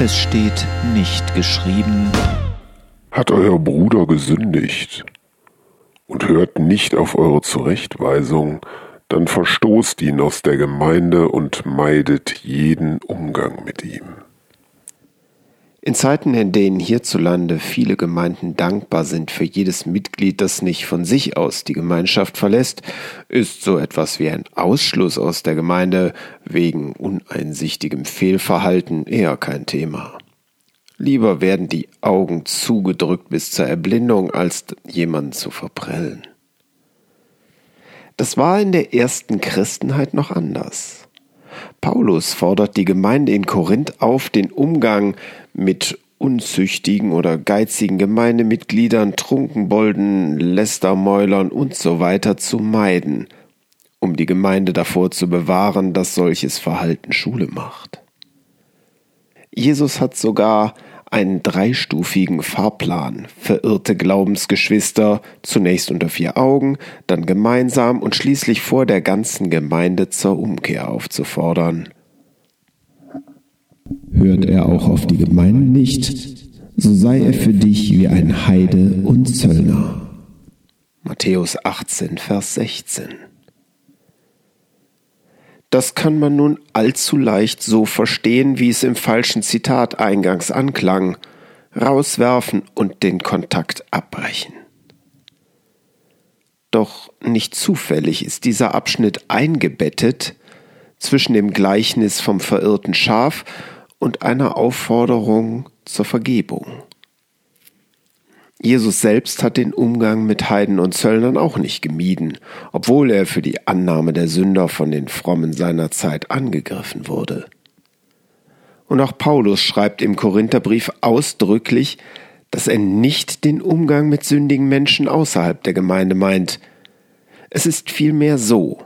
Es steht nicht geschrieben. Hat euer Bruder gesündigt und hört nicht auf eure Zurechtweisung, dann verstoßt ihn aus der Gemeinde und meidet jeden Umgang mit ihm. In Zeiten, in denen hierzulande viele Gemeinden dankbar sind für jedes Mitglied, das nicht von sich aus die Gemeinschaft verlässt, ist so etwas wie ein Ausschluss aus der Gemeinde wegen uneinsichtigem Fehlverhalten eher kein Thema. Lieber werden die Augen zugedrückt bis zur Erblindung, als jemanden zu verprellen. Das war in der ersten Christenheit noch anders. Paulus fordert die Gemeinde in Korinth auf, den Umgang mit unzüchtigen oder geizigen Gemeindemitgliedern, Trunkenbolden, Lästermäulern und so weiter zu meiden, um die Gemeinde davor zu bewahren, dass solches Verhalten Schule macht. Jesus hat sogar einen dreistufigen Fahrplan, verirrte Glaubensgeschwister zunächst unter vier Augen, dann gemeinsam und schließlich vor der ganzen Gemeinde zur Umkehr aufzufordern. Hört er auch auf die Gemeinde nicht, so sei er für dich wie ein Heide und Zöllner. Matthäus 18, Vers 16. Das kann man nun allzu leicht so verstehen, wie es im falschen Zitat eingangs anklang, rauswerfen und den Kontakt abbrechen. Doch nicht zufällig ist dieser Abschnitt eingebettet zwischen dem Gleichnis vom verirrten Schaf und einer Aufforderung zur Vergebung. Jesus selbst hat den Umgang mit Heiden und Zöllnern auch nicht gemieden, obwohl er für die Annahme der Sünder von den Frommen seiner Zeit angegriffen wurde. Und auch Paulus schreibt im Korintherbrief ausdrücklich, dass er nicht den Umgang mit sündigen Menschen außerhalb der Gemeinde meint. Es ist vielmehr so,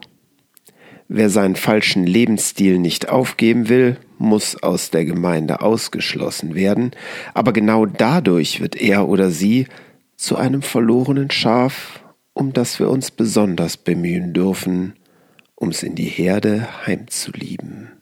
Wer seinen falschen Lebensstil nicht aufgeben will, muss aus der Gemeinde ausgeschlossen werden, aber genau dadurch wird er oder sie zu einem verlorenen Schaf, um das wir uns besonders bemühen dürfen, ums in die Herde heimzulieben.